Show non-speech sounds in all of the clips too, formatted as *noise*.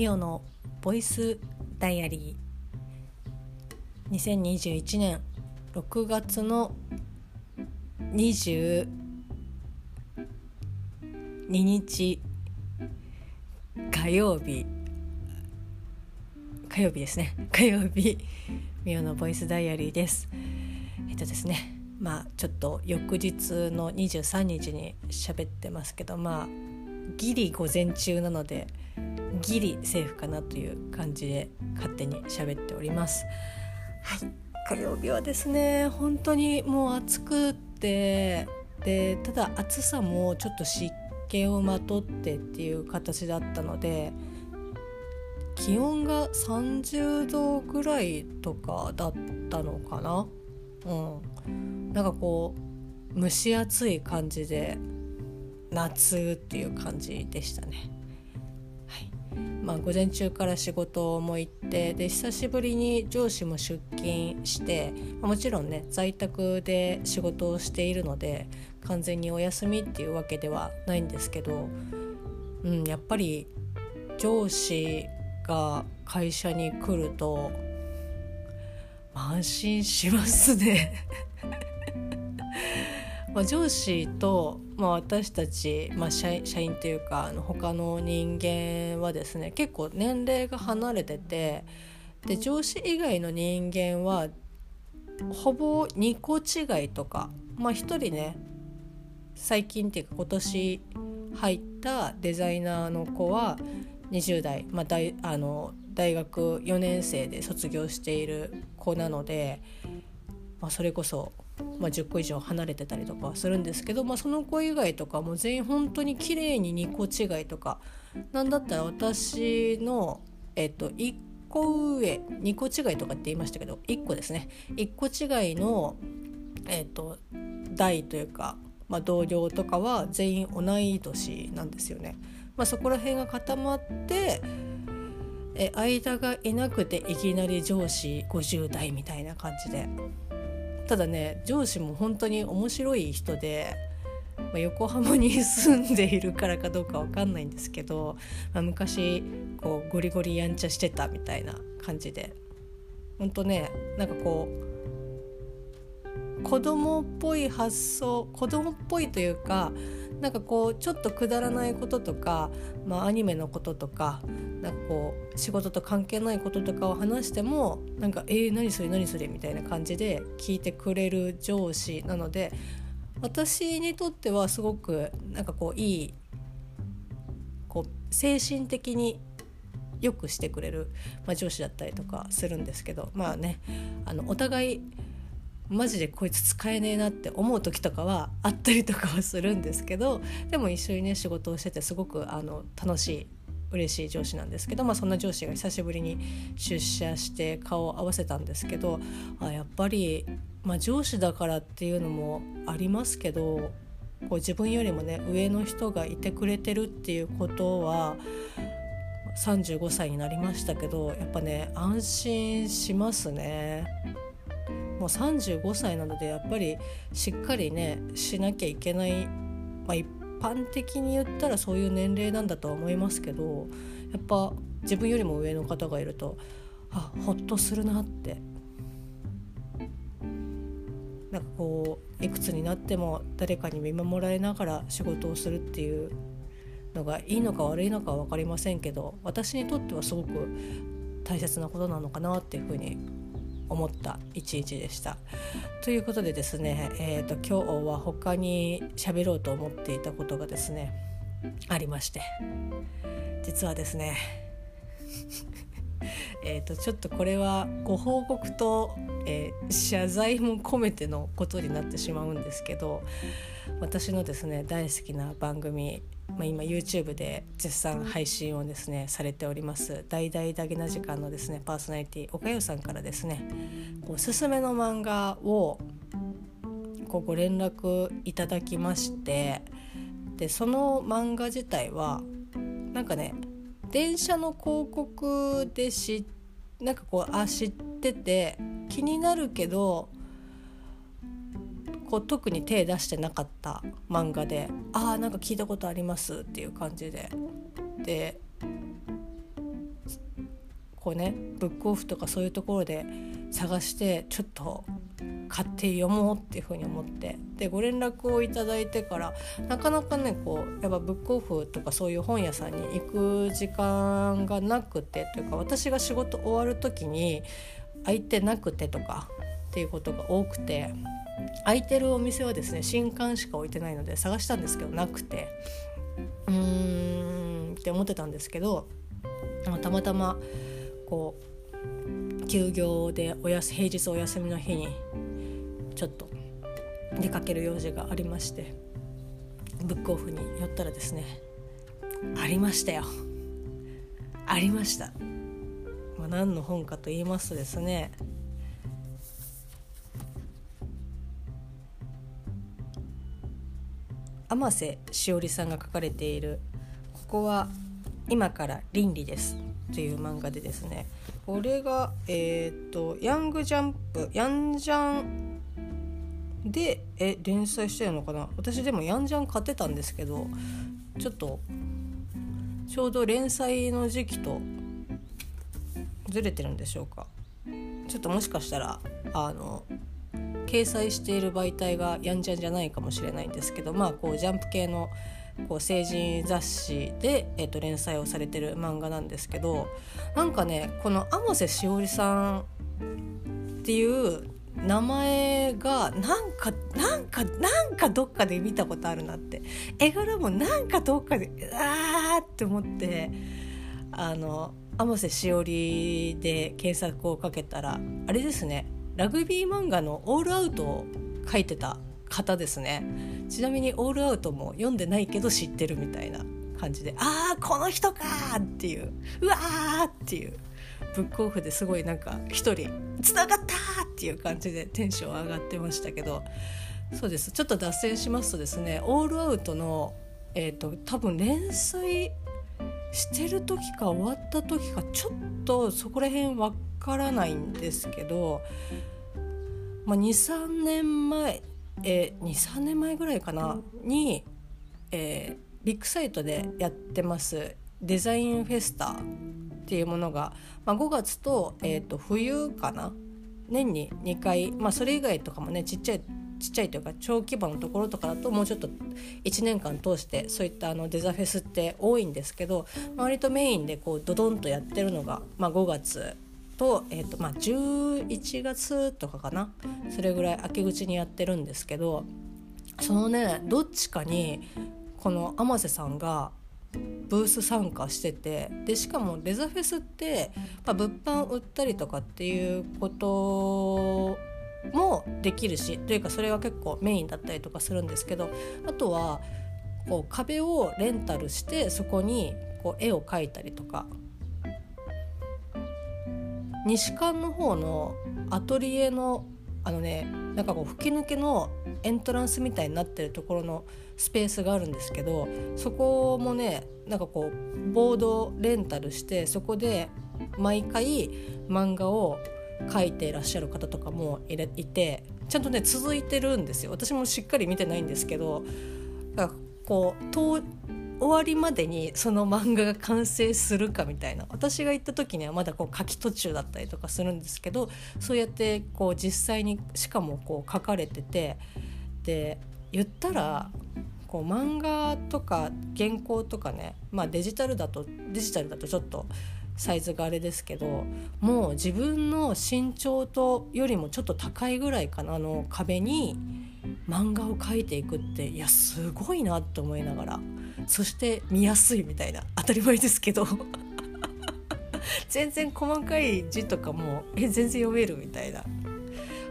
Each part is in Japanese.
ミオのボイスダイアリー。2021年6月の22日火曜日。火曜日ですね。火曜日ミオのボイスダイアリーです。えっとですねまあちょっと翌日の23日に喋ってますけどまあギリ午前中なのでギリセーフかなという感じで勝手に喋っております。はい。火曜日はですね本当にもう暑くってでただ暑さもちょっと湿気をまとってっていう形だったので気温が30度ぐらいとかだったのかな？うん。なんかこう蒸し暑い感じで夏っていう感じでしたね。まあ、午前中から仕事も行ってで久しぶりに上司も出勤してもちろんね在宅で仕事をしているので完全にお休みっていうわけではないんですけど、うん、やっぱり上司が会社に来ると安心しますね。*laughs* ま、上司と、まあ、私たち、まあ、社員社員というかあの他の人間はですね結構年齢が離れててで上司以外の人間はほぼ2個違いとか、まあ、1人ね最近っていうか今年入ったデザイナーの子は20代、まあ、大あの大学4年生で卒業している子なので、まあ、それこそまあ、10個以上離れてたりとかはするんですけど、まあ、その子以外とかも全員本当に綺麗に2個違いとかなんだったら私の、えっと、1個上2個違いとかって言いましたけど1個ですね1個違いの、えっと、代というか、まあ、同僚とかは全員同い年なんですよね。まあ、そこら辺が固まってえ間がいなくていきなり上司50代みたいな感じでただね上司も本当に面白い人で、まあ、横浜に住んでいるからかどうか分かんないんですけど、まあ、昔こうゴリゴリやんちゃしてたみたいな感じで。本当ねなんかこう子供っぽい発想子供っぽいというかなんかこうちょっとくだらないこととか、まあ、アニメのこととかなんかこう仕事と関係ないこととかを話してもなんか「えー、何それ何それ」みたいな感じで聞いてくれる上司なので私にとってはすごくなんかこういいこう精神的によくしてくれる、まあ、上司だったりとかするんですけどまあねあのお互いマジでこいつ使えねえなって思う時とかはあったりとかはするんですけどでも一緒にね仕事をしててすごくあの楽しい嬉しい上司なんですけど、まあ、そんな上司が久しぶりに出社して顔を合わせたんですけどあやっぱり、まあ、上司だからっていうのもありますけどこう自分よりもね上の人がいてくれてるっていうことは35歳になりましたけどやっぱね安心しますね。もう35歳なのでやっぱりしっかりねしなきゃいけない、まあ、一般的に言ったらそういう年齢なんだとは思いますけどやっぱ自分よりも上の方がいるとあほっとするなって。なんかこういくつになっても誰かに見守られながら仕事をするっていうのがいいのか悪いのかは分かりませんけど私にとってはすごく大切なことなのかなっていうふうに思った一日でした。ということでですね、えーと、今日は他に喋ろうと思っていたことがですねありまして実はですねえとちょっとこれはご報告と、えー、謝罪も込めてのことになってしまうんですけど私のですね大好きな番組まあ、今 YouTube で絶賛配信をですねされております大々だけな時間のですねパーソナリティ岡代さんからですねおすすめの漫画をこご連絡いただきましてでその漫画自体はなんかね電車の広告で知なんかこうあ知ってて気になるけどこう特に手出してなかった漫画でああんか聞いたことありますっていう感じで。でこうねブックオフとかそういうところで探してちょっと買って読もうっていうふうに思って。でご連絡をいただいてからなかなかねこうやっぱブックオフとかそういう本屋さんに行く時間がなくてというか私が仕事終わる時に空いてなくてとかっていうことが多くて空いてるお店はですね新刊しか置いてないので探したんですけどなくて。うーんって思ってたんですけどたまたまこう休業でおやす平日お休みの日にちょっと出かける用事がありましてブックオフに寄ったらですねありましたよ。ありました、まあ、何の本かと言いますとですね天瀬しおりさんが書かれている「ここは今から倫理です」という漫画でですねこれがえっ、とヤングジャンプヤンジャンでえ連載してるのかな？私でもヤンジャン買ってたんですけどちょっとちょうど連載の時期とずれてるんでしょうか？ちょっともしかしたらあの掲載している媒体がやんちゃんじゃないかもしれないんですけどまあこうジャンプ系のこう成人雑誌で、えー、と連載をされてる漫画なんですけどなんかねこの天瀬しおりさんっていう名前がなんかなんかなんかどっかで見たことあるなって絵柄もなんかどっかであーって思ってあの天瀬しおりで検索をかけたらあれですねラグビー漫画の「オールアウト」を書いてた方ですねちなみに「オールアウト」も読んでないけど知ってるみたいな感じで「ああこの人か!」っていう「うわー!」っていうブックオフですごいなんか一人「つながった!」っていう感じでテンション上がってましたけどそうですちょっと脱線しますとですね「オールアウトの」えーと、多分連載してる時か終わった時かちょっとそこら辺わからないんですけどまあ、23年前、えー、23年前ぐらいかなに、えー、ビッグサイトでやってますデザインフェスタっていうものが、まあ、5月と,、えー、と冬かな？年に2回、まあ、それ以外とかもねちっちゃいちっちゃいというか小規模のところとかだともうちょっと1年間通してそういったあのデザフェスって多いんですけど割とメインでこうドドンとやってるのが、まあ、5月と,、えーとまあ、11月とかかな？それぐらい秋口にやってるんですけどそのねどっちかにこの天瀬さんがブース参加しててでしかもデザフェスって、まあ、物販売ったりとかっていうこともできるしというかそれが結構メインだったりとかするんですけどあとはこう壁をレンタルしてそこにこう絵を描いたりとか西館の方のアトリエのあのねなんかこう吹き抜けのエントランスみたいになってるところのスペースがあるんですけどそこもねなんかこうボードレンタルしてそこで毎回漫画を描いていらっしゃる方とかもいてちゃんとね続いてるんですよ。私もしっかり見てないんですけどかこう終わりまでにその漫画が完成するかみたいな。私が行った時にはまだこう書き途中だったりとかするんですけどそうやってこう実際にしかもこう書かれててで言ったらこう漫画とか原稿とかね、まあ、デジタルだとデジタルだとちょっとサイズがあれですけどもう自分の身長とよりもちょっと高いぐらいかなの壁に漫画を描いていくっていやすごいなと思いながらそして見やすいみたいな当たり前ですけど *laughs* 全然細かい字とかもえ全然読めるみたいな。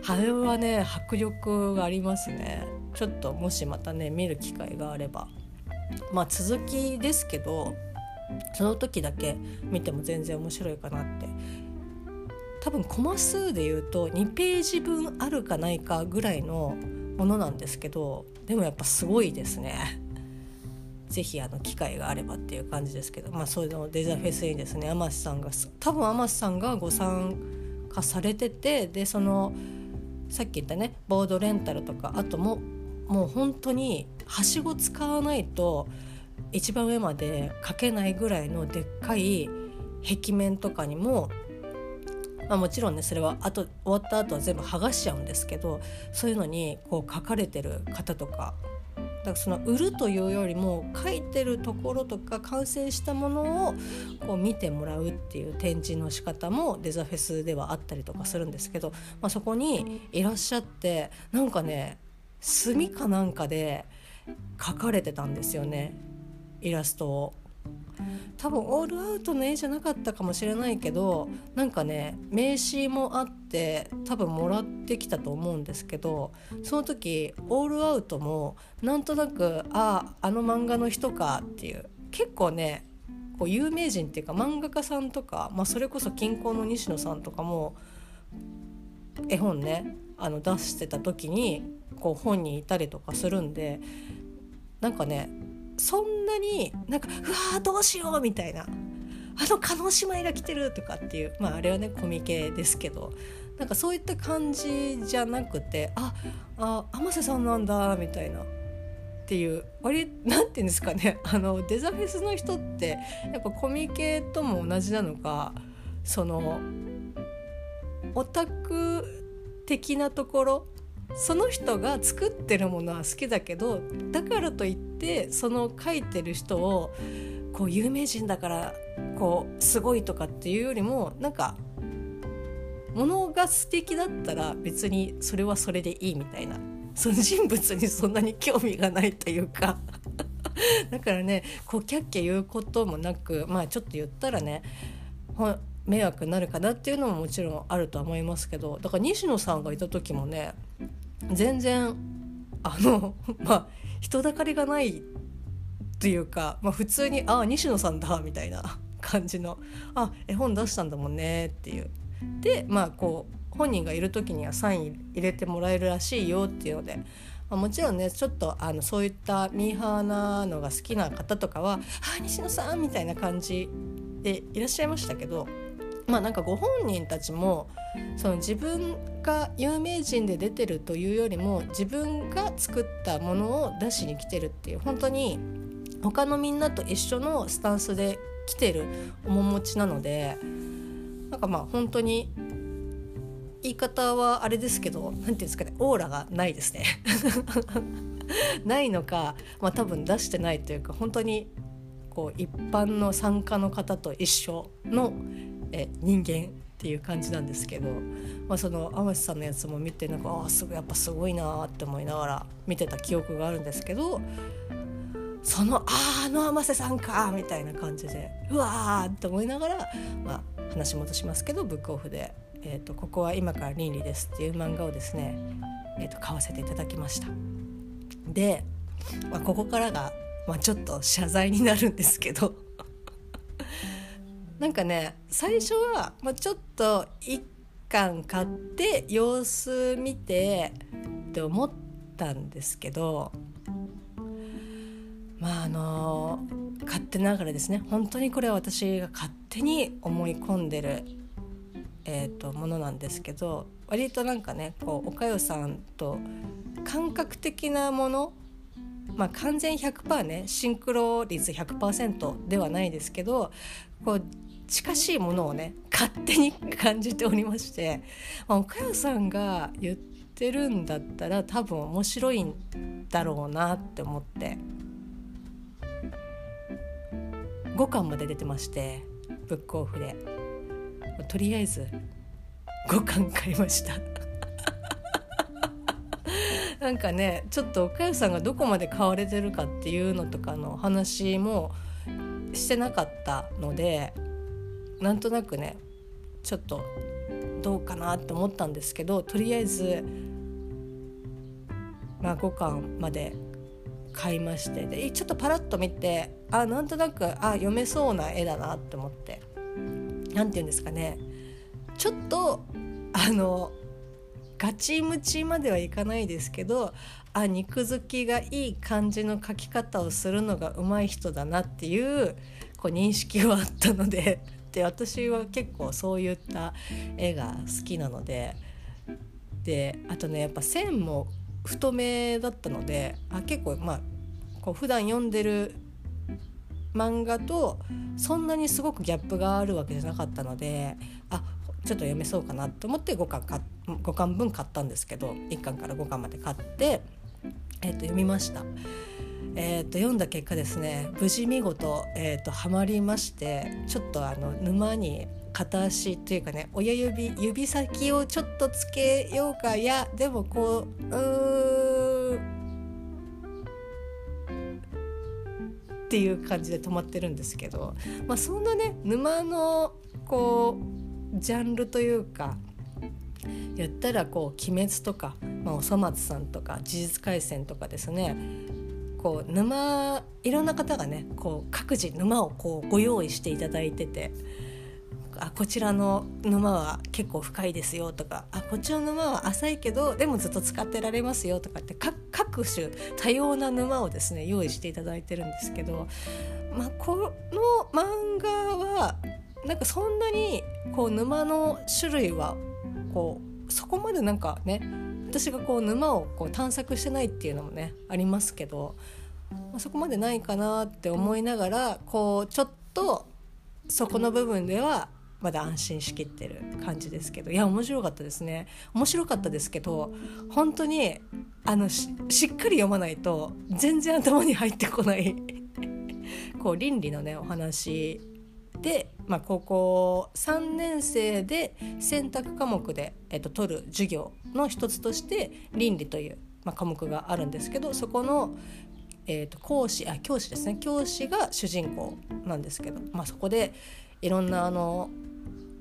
あれはね迫力がありますね。ちょっともしまたね見る機会があればまあ続きですけどその時だけ見ても全然面白いかなって多分コマ数で言うと2ページ分あるかないかぐらいのものなんですけどでもやっぱすごいですね。*laughs* ぜひあの機会があればっていう感じですけど、まあ、そういうのデザフェスにですね天瀬さんが多分天瀬さんがご参加されててでそのさっき言ったねボードレンタルとかあとももう本当にはしご使わないと一番上まで書けないぐらいのでっかい壁面とかにもまあ、もちろんねそれは後終わった後は全部剥がしちゃうんですけどそういうのにこう書かれてる方とかだからその売るというよりも書いてるところとか完成したものをこう見てもらうっていう展示の仕方もデザフェスではあったりとかするんですけど、まあ、そこにいらっしゃってなんかね墨かなんかで書かれてたんですよねイラストを。多分オールアウトの絵じゃなかったかもしれないけどなんかね名刺もあって多分もらってきたと思うんですけどその時オールアウトもなんとなくあああの漫画の人かっていう結構ねこう有名人っていうか漫画家さんとか、まあ、それこそ近郊の西野さんとかも絵本ねあの出してた時にこう本にいたりとかするんでなんかねそんなになんか「うわーどうしよう」みたいな「あの叶姉妹が来てる」とかっていうまああれはねコミケですけどなんかそういった感じじゃなくて「ああ天瀬さんなんだ」みたいな。っていう割なんて言うんですかねあのデザフェスの人ってやっぱコミケとも同じなのかそのオタク的なところその人が作ってるものは好きだけどだからといってその書いてる人をこう有名人だからこうすごいとかっていうよりもなんかものが素敵だったら別にそれはそれでいいみたいな。その人物にそんなに興味がないというか。*laughs* だからねこうキャッキャ言うこともなくまあちょっと言ったらね迷惑になるかなっていうのももちろんあるとは思いますけどだから西野さんがいた時もね全然あの *laughs* まあ人だかりがないというか、まあ、普通に「ああ西野さんだ」みたいな *laughs* 感じの「あ絵本出したんだもんね」っていう。でまあこう本人がいる時にはサイン入れてもらえるらしいよっていうので、まあ、もちろんねちょっとあのそういったミーハーなのが好きな方とかは「あ西野さん」みたいな感じでいらっしゃいましたけどまあなんかご本人たちもその自分が有名人で出てるというよりも自分が作ったものを出しに来てるっていう本当に他のみんなと一緒のスタンスで来てる面持ちなのでなんかまあ本当に言い方はあれですけど何て言うんですかねオーラがないですね。*laughs* ないのか、まあ、多分出してないというか本当にこう一般の参加の方と一緒のえ人間っていう感じなんですけど、まあ、その天瀬さんのやつも見てなんかあすごいやっぱすごいなって思いながら見てた記憶があるんですけどそのああの天瀬さんかみたいな感じでうわーって思いながら、まあ、話戻しますけどブックオフで、えーと「ここは今から倫理です」っていう漫画をですね、えーと、買わせていただきました。で、まあ、ここからが、まあ、ちょっと謝罪になるんですけどなんかね最初は、まあ、ちょっと一巻買って様子見てって思ったんですけどまああの勝手ながらですね本当にこれは私が勝手に思い込んでる、えーと、ものなんですけど割となんかねこうおかよさんと感覚的なものまあ完全100%ねシンクロ率100%ではないですけどこう近しいものをね勝手に感じておりまして、まあ、岡谷さんが言ってるんだったら多分面白いんだろうなって思って。5巻まで出てましてブックオフで。とりあえず5巻買いました。*laughs* なんかねちょっと岡谷さんがどこまで買われてるかっていうのとかの話もしてなかったのでなんとなくねちょっとどうかなって思ったんですけどとりあえず、まあ、5巻まで買いましてでちょっとパラッと見てあなんとなくあ読めそうな絵だなって思って。何て言うんですかね。ちょっとあのガチムチまではいかないですけどあ肉付きがいい感じの描き方をするのが上手い人だなっていうこう認識はあったので。って私は結構そういった絵が好きなのでであとねやっぱ線も太めだったのであ結構まあこう普段読んでる漫画とそんなにすごくギャップがあるわけじゃなかったのであちょっと読めそうかなと思って5巻か5巻分買ったんですけど1巻から5巻まで買って、えー、と読みました。えー、と読んだ結果ですね無事見事、えー、とハマりましてちょっとあの沼に片足というかね親指指先をちょっとつけようかいやでもこううっていう感じで止まってるんですけど、まあ、そんなね沼のこうジャンルというか言ったらこう「鬼滅」とか、まあ、おそ松さんとか「呪術廻戦」とかですねこう沼いろんな方がねこう各自沼をこうご用意していただいててあこちらの沼は結構深いですよとかあこっちの沼は浅いけどでもずっと使ってられますよとかって各種多様な沼をですね用意していただいてるんですけど、まあ、この漫画はなんかそんなにこう沼の種類はこうそこまでなんかね私がこう沼をこう探索してないっていうのもねありますけど、まあ、そこまでないかなって思いながらこうちょっとそこの部分ではまだ安心しきってる感じですけどいや面白かったですね。面白かったですけど本当にあのしっかり読まないと全然頭に入ってこない。*laughs* こう倫理のねお話で、まあ、高校3年生で選択科目で、えっと、取る授業の一つとして倫理という、まあ、科目があるんですけどそこの、えっと、講師あ教師ですね。教師が主人公なんですけど、まあ、そこでいろんなあの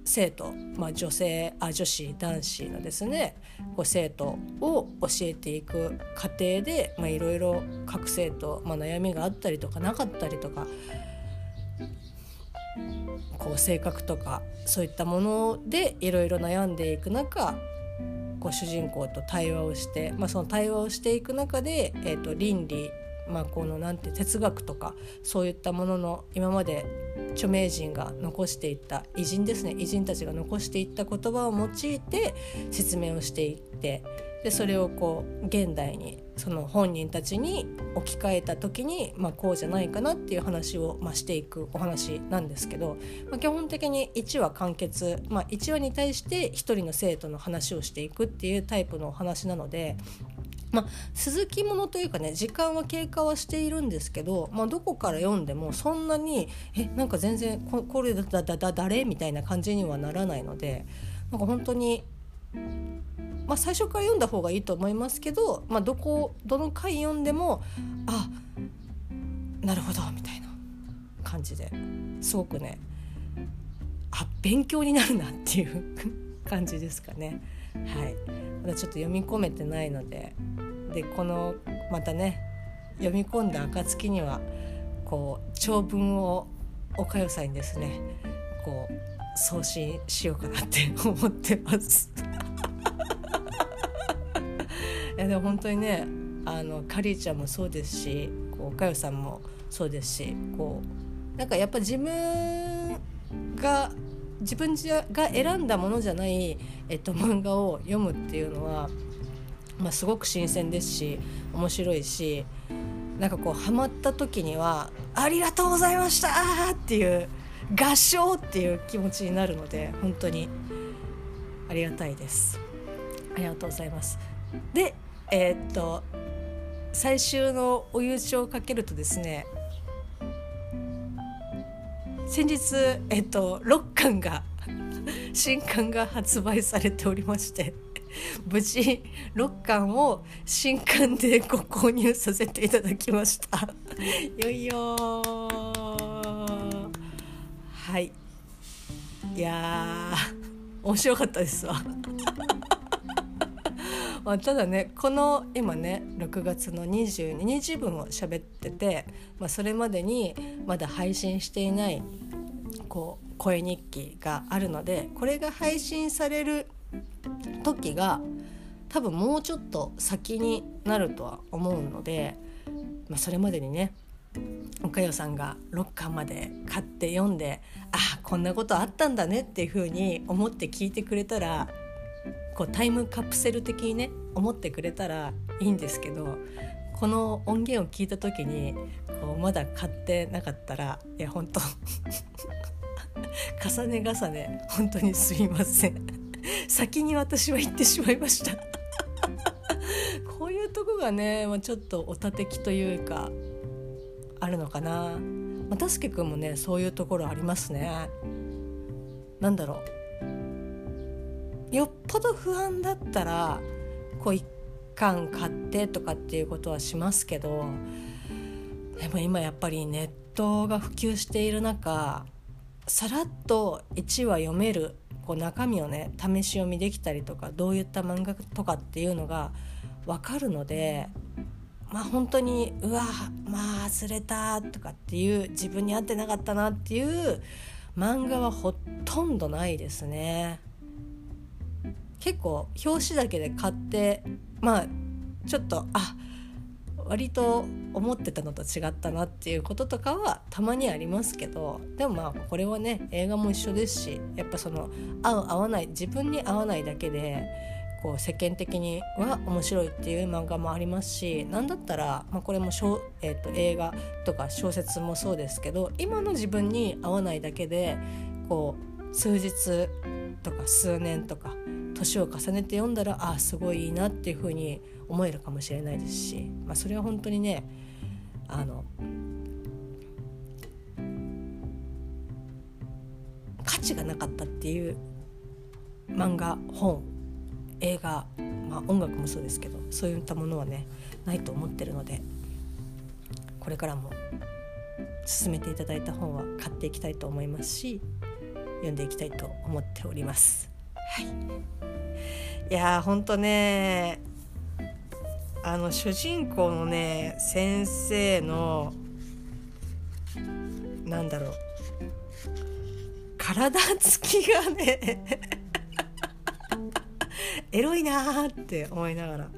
生徒、まあ、女性あ女子男子のですねこう生徒を教えていく過程でいろいろ各生徒、まあ、悩みがあったりとかなかったりとかこう性格とかそういったものでいろいろ悩んでいく中こう主人公と対話をして、まあ、その対話をしていく中で、えーと倫理まあ、このなんて哲学とかそういったものの今まで著名人が残していった偉人ですね偉人たちが残していった言葉を用いて説明をしていってでそれをこう現代にその本人たちに置き換えた時に、まあ、こうじゃないかなっていう話を、まあ、していくお話なんですけど、まあ、基本的に1話完結、まあ、1話に対して1人の生徒の話をしていくっていうタイプのお話なのでまあ、続きものというかね時間は経過はしているんですけど、まあ、どこから読んでもそんなにえなんか全然ここれだだだ誰？みたいな感じにはならないのでなんか本当に、まあ、最初から読んだ方がいいと思いますけど、まあ、どこどの回読んでもあなるほどみたいな感じですごくねあ勉強になるなっていう *laughs* 感じですかね。はいまだちょっと読み込めてないのででこのまたね読み込んだ暁にはこう長文をおかよさんにですねこう送信しようかなって思ってますいやでも本当にねあのカリーちゃんもそうですしこうかよさんもそうですしこうなんかやっぱ自分が自分が選んだものじゃない、えっと、漫画を読むっていうのは、まあ、すごく新鮮ですし面白いしなんかこうハマった時には「ありがとうございました!」っていう合唱っていう気持ちになるので本当にありがたいです。ありがとうございます。でえー、っと最終の追い打ちをかけるとですね先日、えっと、6巻が *laughs* 新刊が発売されておりまして *laughs* 無事6巻を新刊でご購入させていただきました。*laughs* よいよはい。いや面白かったですわ。あ、ただねこの今ね6月の22日分を喋ってて、まあ、それまでにまだ配信していないこう声日記があるのでこれが配信される時が多分もうちょっと先になるとは思うので、まあ、それまでにね岡代さんが6巻まで買って読んであこんなことあったんだねっていう風に思って聞いてくれたらこうタイムカプセル的にね思ってくれたらいいんですけどこの音源を聞いた時にこうまだ買ってなかったらいや本当重ね重ね本当にすいません。先に私は言ってしまいました。こういうとこがね、まあ、ちょっとおたてきというかあるのかな、まあ、たすけくんもねそういうところありますね。なんだろう。よっぽど不安だったらこう一貫買ってとかっていうことはしますけどでも今やっぱりネットが普及している中さらっと1話読めるこう中身をね試し読みできたりとかどういった漫画とかっていうのが分かるのでまあ本当にうわまあ忘れたとかっていう自分に合ってなかったなっていう漫画はほとんどないですね。結構表紙だけで買ってまあちょっとあ割と思ってたのと違ったなっていうこととかはたまにありますけどでもまあこれはね映画も一緒ですしやっぱその合う合わない自分に合わないだけでこう世間的には面白いっていう漫画もありますし何だったら、まあ、これもしょ、えーと、映画とか小説もそうですけど今の自分に合わないだけでこう数日とか数年とか年を重ねて読んだらああすごいいいなっていうふうに思えるかもしれないですし、まあ、それは本当にねあの価値がなかったっていう漫画本映画、まあ、音楽もそうですけどそういったものはねないと思ってるのでこれからも進めていただいた本は買っていきたいと思いますし読んでいきたいと思っております。はい、いやーほんとねあの主人公のね先生のなんだろう体つきがねエロいなーって思いながら。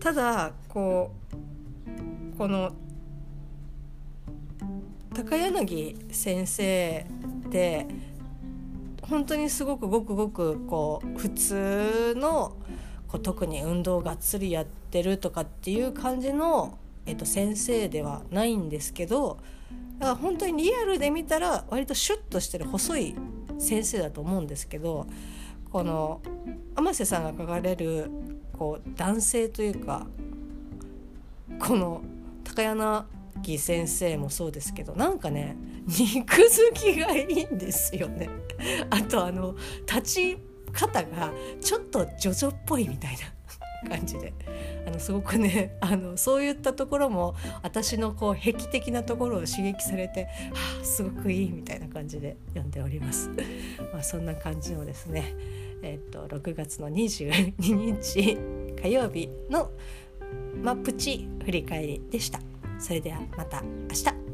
ただこうこの高柳先生って本当にすごくごくごくこう普通のこう特に運動がっつりやってるとかっていう感じの、えっと、先生ではないんですけどだから本当にリアルで見たら割とシュッとしてる細い先生だと思うんですけどこの天瀬さんが書かれるこう男性というかこの高柳先生もそうですけどなんかね肉付きがいいんですよね。あとあの立ち方がちょっとジョジョっぽいみたいな感じであのすごくねあのそういったところも私のこう癖的なところを刺激されて、はあ、すごくいいみたいな感じで読んでおります。まあ、そんな感じのですねえっと、6月の22日火曜日の、まプチ振り返りでした。それではまた明日